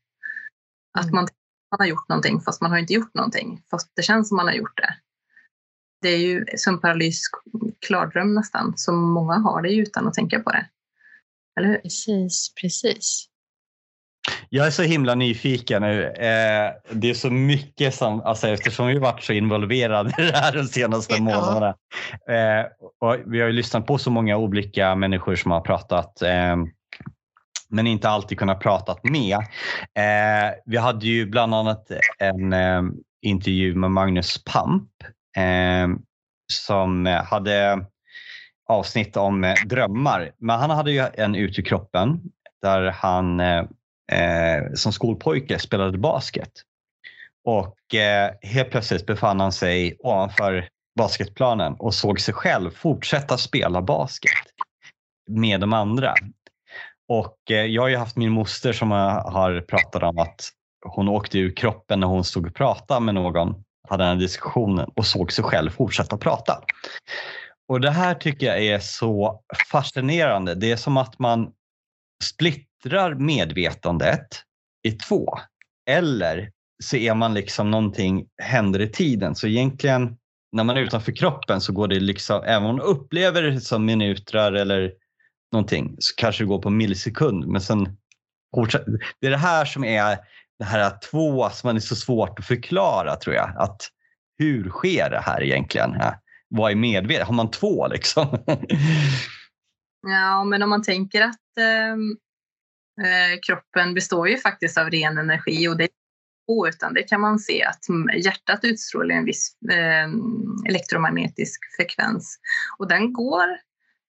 Att mm. man, man har gjort någonting fast man har inte gjort någonting. Fast det känns som man har gjort det. Det är ju sömnparalys, klardröm nästan, som många har det utan att tänka på det. Eller hur? Precis, precis. Jag är så himla nyfiken nu. Eh, det är så mycket som, alltså eftersom vi varit så involverade i det här de senaste månaderna. Eh, och vi har ju lyssnat på så många olika människor som har pratat eh, men inte alltid kunnat prata med. Eh, vi hade ju bland annat en eh, intervju med Magnus Pamp eh, som hade avsnitt om drömmar. Men han hade ju en ut ur kroppen där han eh, som skolpojke spelade basket. Och eh, helt plötsligt befann han sig ovanför basketplanen och såg sig själv fortsätta spela basket med de andra. Och eh, jag har ju haft min moster som har pratat om att hon åkte ur kroppen när hon stod och pratade med någon, hade den här diskussionen och såg sig själv fortsätta prata. Och det här tycker jag är så fascinerande. Det är som att man split splittrar medvetandet i två. Eller så är man liksom någonting händer i tiden. Så egentligen när man är utanför kroppen så går det liksom, även om man upplever det som minuter eller någonting så kanske det går på millisekund. Men sen det är det här som är det här två som är så svårt att förklara tror jag. Att hur sker det här egentligen? Vad är medvetet? Har man två liksom? ja, men om man tänker att Eh, Eh, kroppen består ju faktiskt av ren energi och det är utan det kan man se att hjärtat utstrålar en viss eh, elektromagnetisk frekvens och den går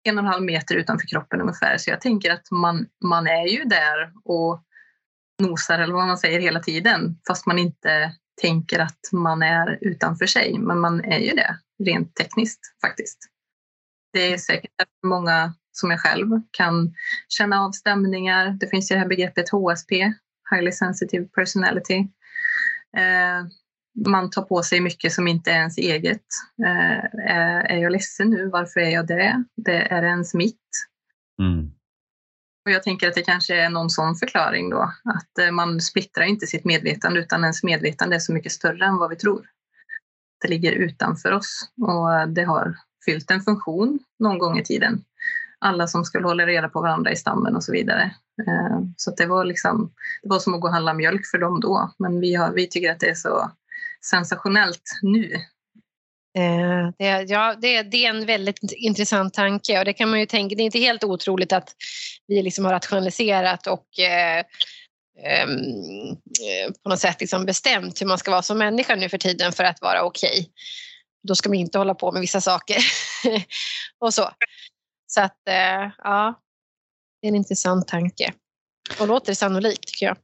en och en halv meter utanför kroppen ungefär. Så jag tänker att man, man är ju där och nosar eller vad man säger hela tiden fast man inte tänker att man är utanför sig. Men man är ju det rent tekniskt faktiskt. Det är säkert många som jag själv kan känna av stämningar. Det finns ju det här begreppet HSP, Highly Sensitive Personality. Eh, man tar på sig mycket som inte är ens eget. Eh, är jag ledsen nu? Varför är jag det? det är det ens mitt? Mm. Och jag tänker att det kanske är någon sån förklaring då. Att eh, man splittrar inte sitt medvetande utan ens medvetande är så mycket större än vad vi tror. Det ligger utanför oss och det har fyllt en funktion någon gång i tiden alla som skulle hålla reda på varandra i stammen och så vidare. Eh, så det var, liksom, det var som att gå och handla mjölk för dem då. Men vi, har, vi tycker att det är så sensationellt nu eh, det, ja, det, det, är en väldigt intressant tanke och det kan man ju tänka, det är inte helt otroligt att vi liksom har rationaliserat och eh, ehm, eh, på något sätt liksom bestämt hur man ska vara som människa nu för tiden för att vara okej. Okay. Då ska man inte hålla på med vissa saker och så. Så att eh, ja, det är en intressant tanke och låter sannolikt tycker jag.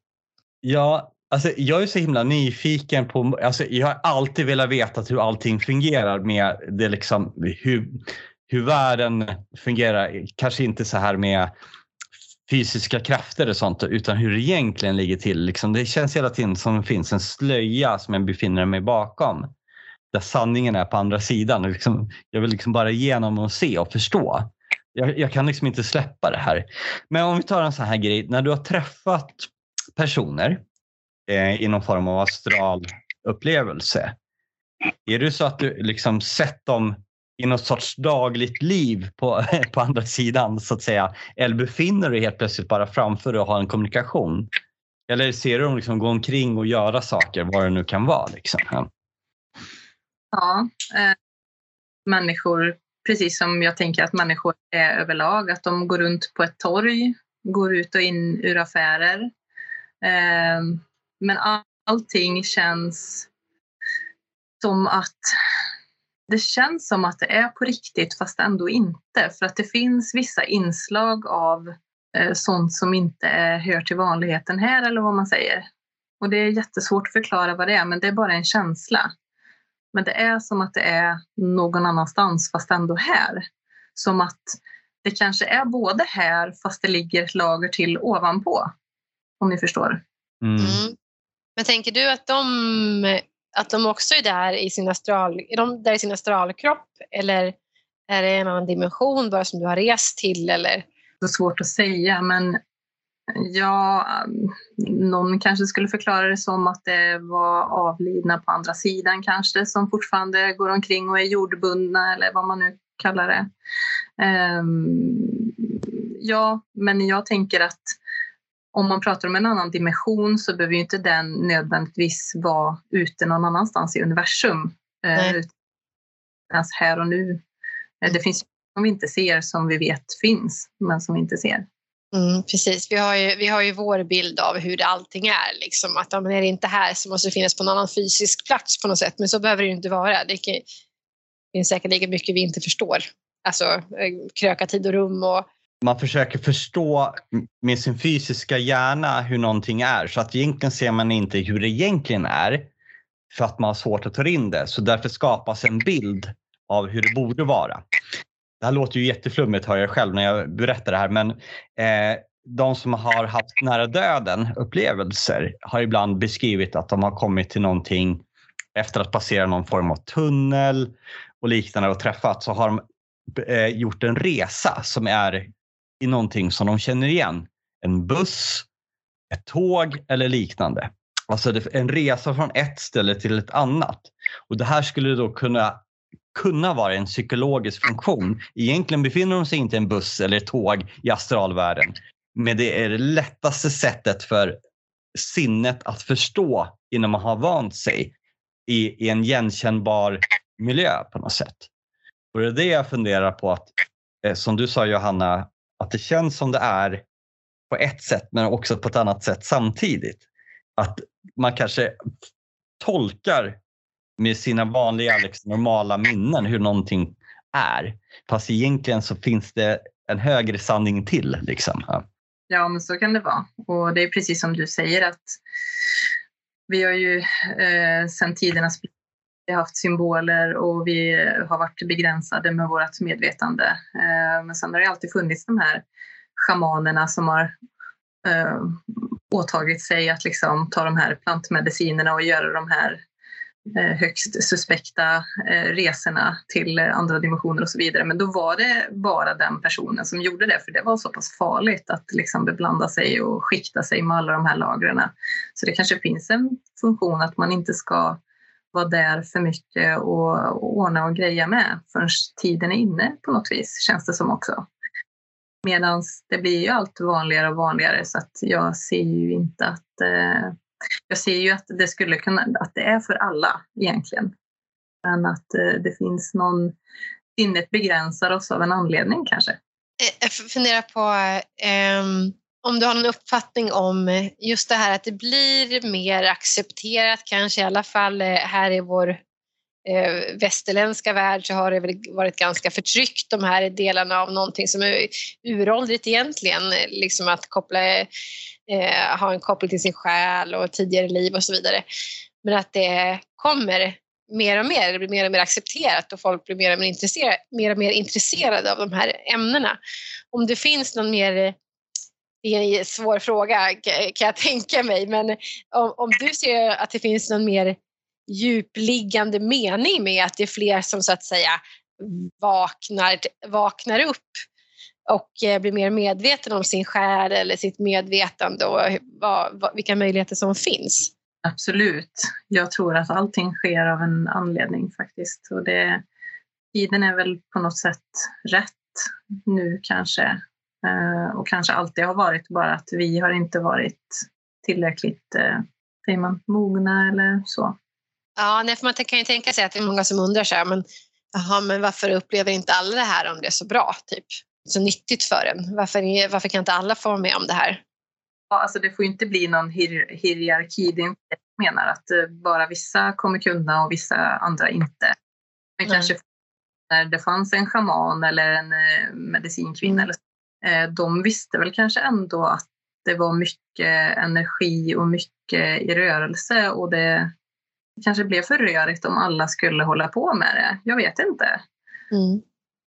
Ja, Alltså, jag är så himla nyfiken på, alltså, jag har alltid velat veta hur allting fungerar med det liksom, hur, hur världen fungerar. Kanske inte så här med fysiska krafter och sånt utan hur det egentligen ligger till. Liksom, det känns hela tiden som det finns en slöja som jag befinner mig bakom. Där sanningen är på andra sidan. Liksom, jag vill liksom bara igenom och se och förstå. Jag, jag kan liksom inte släppa det här. Men om vi tar en sån här grej. När du har träffat personer eh, i någon form av astral upplevelse. Är det så att du liksom sett dem i något sorts dagligt liv på, på andra sidan så att säga? Eller befinner du dig helt plötsligt bara framför dig och har en kommunikation? Eller ser du dem liksom gå omkring och göra saker, vad det nu kan vara? Liksom? Ja, eh, människor, precis som jag tänker att människor är överlag, att de går runt på ett torg, går ut och in ur affärer. Ehm, men allting känns som att det känns som att det är på riktigt fast ändå inte. För att det finns vissa inslag av eh, sånt som inte är, hör till vanligheten här eller vad man säger. Och det är jättesvårt att förklara vad det är men det är bara en känsla. Men det är som att det är någon annanstans fast ändå här. Som att det kanske är både här fast det ligger ett lager till ovanpå. Om ni förstår. Mm. Mm. Men tänker du att de, att de också är där i sin, astral, är de där i sin astralkropp eller är det en annan dimension bara som du har rest till? Eller? Det är svårt att säga men ja, någon kanske skulle förklara det som att det var avlidna på andra sidan kanske som fortfarande går omkring och är jordbundna eller vad man nu kallar det. Um, ja, men jag tänker att om man pratar om en annan dimension så behöver inte den nödvändigtvis vara ute någon annanstans i universum. Eh, ens här och nu. Eh, det finns som vi inte ser som vi vet finns, men som vi inte ser. Mm, precis, vi har, ju, vi har ju vår bild av hur allting är. Liksom. Att om det är inte här så måste det finnas på en annan fysisk plats på något sätt. Men så behöver det ju inte vara. Det finns säkert lika mycket vi inte förstår. Alltså eh, kröka tid och rum och man försöker förstå med sin fysiska hjärna hur någonting är. Så att egentligen ser man inte hur det egentligen är för att man har svårt att ta in det. Så därför skapas en bild av hur det borde vara. Det här låter ju jätteflummigt hör jag själv när jag berättar det här men eh, de som har haft nära döden upplevelser har ibland beskrivit att de har kommit till någonting efter att passera någon form av tunnel och liknande och träffat så har de eh, gjort en resa som är i någonting som de känner igen. En buss, ett tåg eller liknande. Alltså en resa från ett ställe till ett annat. Och Det här skulle då kunna, kunna vara en psykologisk funktion. Egentligen befinner de sig inte i en buss eller ett tåg i astralvärlden. Men det är det lättaste sättet för sinnet att förstå innan man har vant sig i, i en igenkännbar miljö på något sätt. Och det är det jag funderar på att, eh, som du sa Johanna, att det känns som det är på ett sätt men också på ett annat sätt samtidigt. Att man kanske tolkar med sina vanliga liksom, normala minnen hur någonting är. Fast egentligen så finns det en högre sanning till. Liksom. Ja, men så kan det vara. Och det är precis som du säger att vi har ju eh, sedan tidernas vi har haft symboler och vi har varit begränsade med vårt medvetande. Eh, men sen har det alltid funnits de här schamanerna som har eh, åtagit sig att liksom ta de här plantmedicinerna och göra de här Eh, högst suspekta eh, resorna till eh, andra dimensioner och så vidare. Men då var det bara den personen som gjorde det för det var så pass farligt att liksom beblanda sig och skikta sig med alla de här lagren. Så det kanske finns en funktion att man inte ska vara där för mycket och, ordna och greja med förrän tiden är inne på något vis, känns det som också. Medan det blir ju allt vanligare och vanligare så att jag ser ju inte att eh, jag ser ju att det skulle kunna, att det är för alla egentligen. Men att eh, det finns någon, sinnet begränsar oss av en anledning kanske. Eh, jag funderar på um, om du har någon uppfattning om just det här att det blir mer accepterat kanske i alla fall eh, här i vår eh, västerländska värld så har det väl varit ganska förtryckt de här delarna av någonting som är uråldrigt egentligen. Liksom att koppla, eh, ha en koppling till sin själ och tidigare liv och så vidare. Men att det kommer mer och mer, det blir mer och mer accepterat och folk blir mer och mer intresserade, mer och mer intresserade av de här ämnena. Om det finns någon mer det är en svår fråga kan jag tänka mig, men om, om du ser att det finns någon mer djupliggande mening med att det är fler som så att säga vaknar, vaknar upp och eh, blir mer medveten om sin själ eller sitt medvetande och vad, vad, vilka möjligheter som finns. Absolut. Jag tror att allting sker av en anledning faktiskt. Och det, tiden är väl på något sätt rätt nu kanske. Eh, och kanske alltid har varit, bara att vi har inte varit tillräckligt eh, säger man, mogna eller så. Ja, nej, för man kan ju tänka sig att det är många som undrar så här, men, aha, men varför upplever inte alla det här om det är så bra, typ? så nyttigt för en? Varför, varför kan inte alla få vara med om det här? Ja, alltså det får inte bli någon hier hierarki. Det är inte jag menar att eh, bara vissa kommer kunna och vissa andra inte. Men mm. kanske när det fanns en schaman eller en eh, medicinkvinna, eller, eh, de visste väl kanske ändå att det var mycket energi och mycket i rörelse och det kanske blev för rörigt om alla skulle hålla på med det. Jag vet inte. Mm.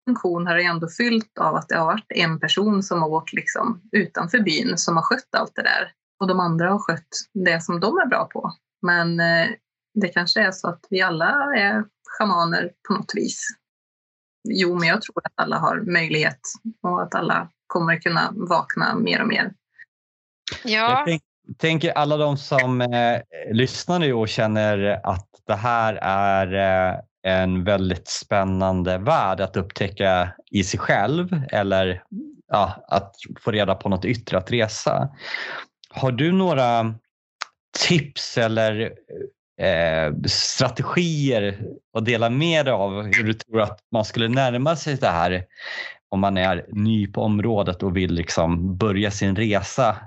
Funktion har det ändå fyllt av att det har varit en person som har åkt liksom utanför byn som har skött allt det där. Och de andra har skött det som de är bra på. Men eh, det kanske är så att vi alla är schamaner på något vis. Jo, men jag tror att alla har möjlighet och att alla kommer kunna vakna mer och mer. Ja tänker alla de som eh, lyssnar nu och känner att det här är eh, en väldigt spännande värld att upptäcka i sig själv eller ja, att få reda på något yttre att resa. Har du några tips eller eh, strategier att dela med dig av hur du tror att man skulle närma sig det här om man är ny på området och vill liksom börja sin resa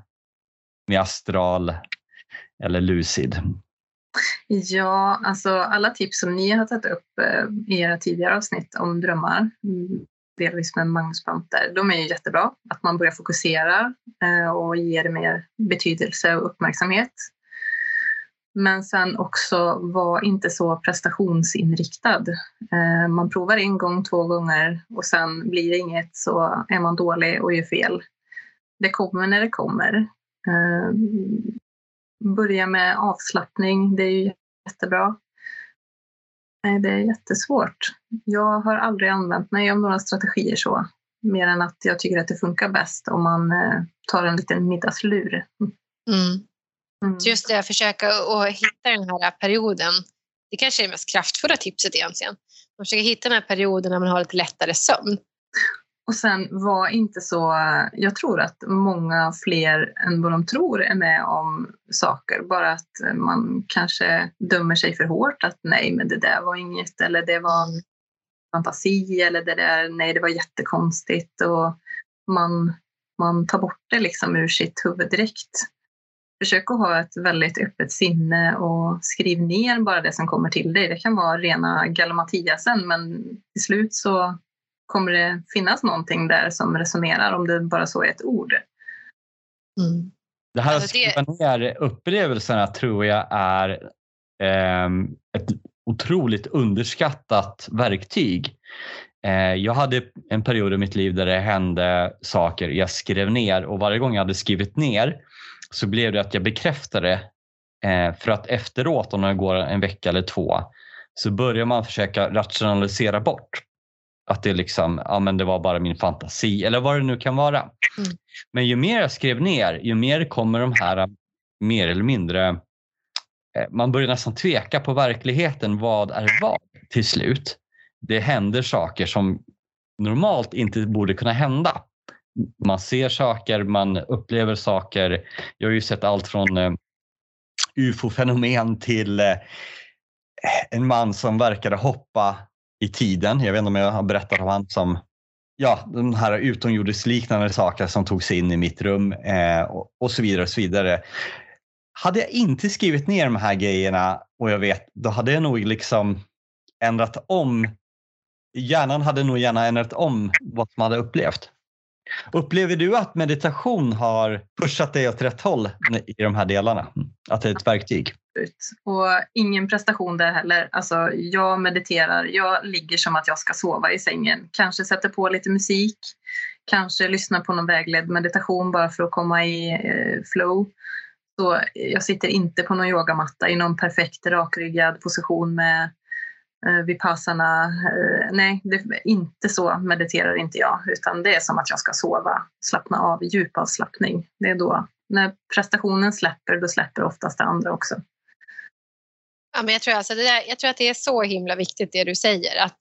med astral eller lucid? Ja, alltså alla tips som ni har tagit upp eh, i era tidigare avsnitt om drömmar, mm, delvis med Magnus Panter, de är ju jättebra. Att man börjar fokusera eh, och ger det mer betydelse och uppmärksamhet. Men sen också var inte så prestationsinriktad. Eh, man provar en gång, två gånger och sen blir det inget så är man dålig och gör fel. Det kommer när det kommer. Eh, börja med avslappning, det är ju jättebra. Nej, det är jättesvårt. Jag har aldrig använt mig av några strategier så, mer än att jag tycker att det funkar bäst om man eh, tar en liten middagslur. Mm. Mm. Just det, att försöka att hitta den här perioden. Det kanske är det mest kraftfulla tipset egentligen. Man försöker hitta den här perioden när man har lite lättare sömn. Och sen var inte så, jag tror att många fler än vad de tror är med om saker. Bara att man kanske dömer sig för hårt att nej men det där var inget eller det var en fantasi eller det där, nej det var jättekonstigt och man, man tar bort det liksom ur sitt huvud direkt. Försök att ha ett väldigt öppet sinne och skriv ner bara det som kommer till dig. Det kan vara rena galimatiasen men till slut så kommer det finnas någonting där som resonerar om det bara så är ett ord. Mm. Det här att alltså skriva ner upplevelserna tror jag är eh, ett otroligt underskattat verktyg. Eh, jag hade en period i mitt liv där det hände saker jag skrev ner och varje gång jag hade skrivit ner så blev det att jag bekräftade eh, för att efteråt, om det går en vecka eller två, så börjar man försöka rationalisera bort att det, liksom, ja, men det var bara min fantasi eller vad det nu kan vara. Mm. Men ju mer jag skrev ner, ju mer kommer de här mer eller mindre eh, man börjar nästan tveka på verkligheten. Vad är vad till slut? Det händer saker som normalt inte borde kunna hända. Man ser saker, man upplever saker. Jag har ju sett allt från eh, ufo-fenomen till en man som verkade hoppa i tiden. Jag vet inte om jag har berättat om han som ja, de här utomjordisliknande saker som tog sig in i mitt rum eh, och, och, så vidare. och så vidare. Hade jag inte skrivit ner de här grejerna och jag vet, då hade jag nog liksom ändrat om. Hjärnan hade nog gärna ändrat om vad man hade upplevt. Upplever du att meditation har pushat dig åt rätt håll i de här delarna? Att det är ett verktyg? Och ingen prestation där heller. Alltså, jag mediterar, jag ligger som att jag ska sova i sängen. Kanske sätter på lite musik, kanske lyssnar på någon vägledd meditation bara för att komma i eh, flow. Så jag sitter inte på någon yogamatta i någon perfekt rakryggad position med Eh, vid pauserna, eh, nej, det är inte så mediterar inte jag, utan det är som att jag ska sova, slappna av, djupavslappning. Det är då, när prestationen släpper, då släpper oftast det andra också. Ja, men jag, tror alltså det där, jag tror att det är så himla viktigt det du säger. Att,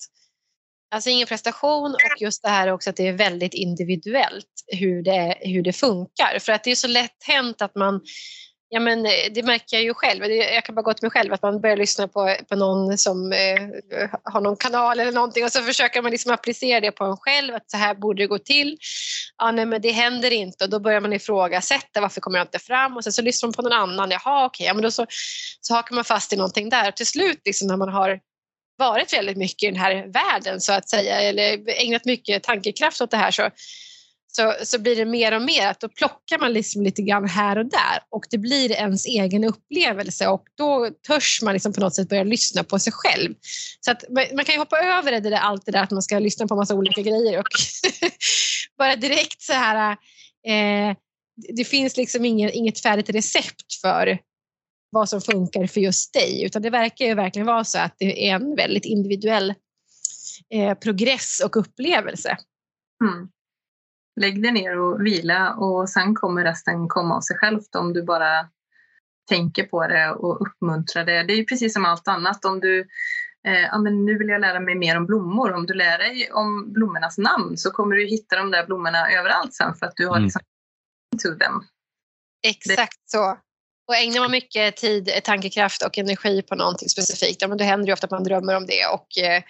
alltså ingen prestation och just det här också att det är väldigt individuellt hur det, hur det funkar. För att det är så lätt hänt att man Ja, men eh, det märker jag ju själv. Jag kan bara gå till mig själv att man börjar lyssna på, på någon som eh, har någon kanal eller någonting och så försöker man liksom applicera det på en själv att så här borde det gå till. Ja, nej, men det händer inte och då börjar man ifrågasätta varför kommer jag inte fram och sen så lyssnar man på någon annan. Jaha, okej, ja, men då så, så hakar man fast i någonting där och till slut liksom, när man har varit väldigt mycket i den här världen så att säga eller ägnat mycket tankekraft åt det här så så, så blir det mer och mer att då plockar man liksom lite grann här och där och det blir ens egen upplevelse och då törs man liksom på något sätt börja lyssna på sig själv. Så att man kan ju hoppa över det där, allt det där att man ska lyssna på massa olika grejer och bara direkt så här eh, det finns liksom ingen, inget färdigt recept för vad som funkar för just dig utan det verkar ju verkligen vara så att det är en väldigt individuell eh, progress och upplevelse. Mm lägg dig ner och vila och sen kommer resten komma av sig självt om du bara tänker på det och uppmuntrar det. Det är precis som allt annat. Om du eh, ja, men nu vill jag lära mig mer om blommor. Om du lär dig om blommornas namn så kommer du hitta de där blommorna överallt sen för att du har mm. liksom to them. Exakt det. så. Och ägnar man mycket tid, tankekraft och energi på någonting specifikt, ja, men då händer det ofta att man drömmer om det och eh,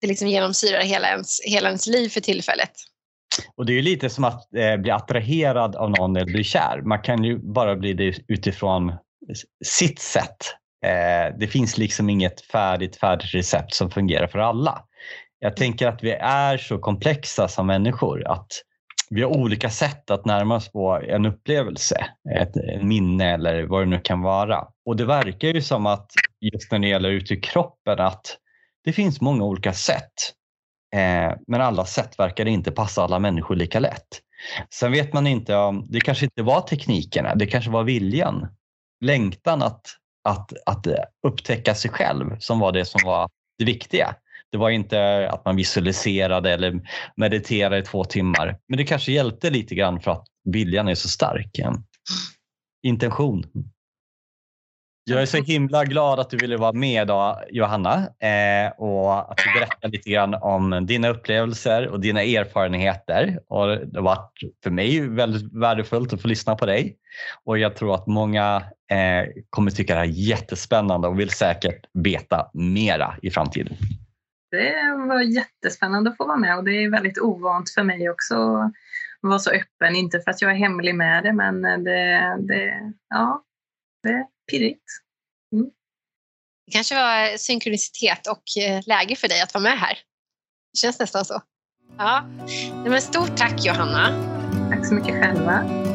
det liksom genomsyrar hela ens, hela ens liv för tillfället. Och det är ju lite som att eh, bli attraherad av någon eller bli kär. Man kan ju bara bli det utifrån sitt sätt. Eh, det finns liksom inget färdigt, färdigt recept som fungerar för alla. Jag tänker att vi är så komplexa som människor att vi har olika sätt att närma oss på en upplevelse, ett, ett minne eller vad det nu kan vara. Och det verkar ju som att just när det gäller ut i kroppen att det finns många olika sätt Eh, men alla sätt verkar inte passa alla människor lika lätt. Sen vet man inte om, det kanske inte var teknikerna, det kanske var viljan, längtan att, att, att eh, upptäcka sig själv som var det som var det viktiga. Det var inte att man visualiserade eller mediterade i två timmar, men det kanske hjälpte lite grann för att viljan är så stark. Intention. Jag är så himla glad att du ville vara med idag Johanna eh, och att du berättar lite grann om dina upplevelser och dina erfarenheter. Och det har varit för mig väldigt värdefullt att få lyssna på dig och jag tror att många eh, kommer tycka det här är jättespännande och vill säkert veta mera i framtiden. Det var jättespännande att få vara med och det är väldigt ovant för mig också att vara så öppen. Inte för att jag är hemlig med det men det, det, ja, det pirrigt. Mm. Det kanske var synkronicitet och eh, läge för dig att vara med här. Det känns nästan så. Ja. Men stort tack Johanna. Tack så mycket själva.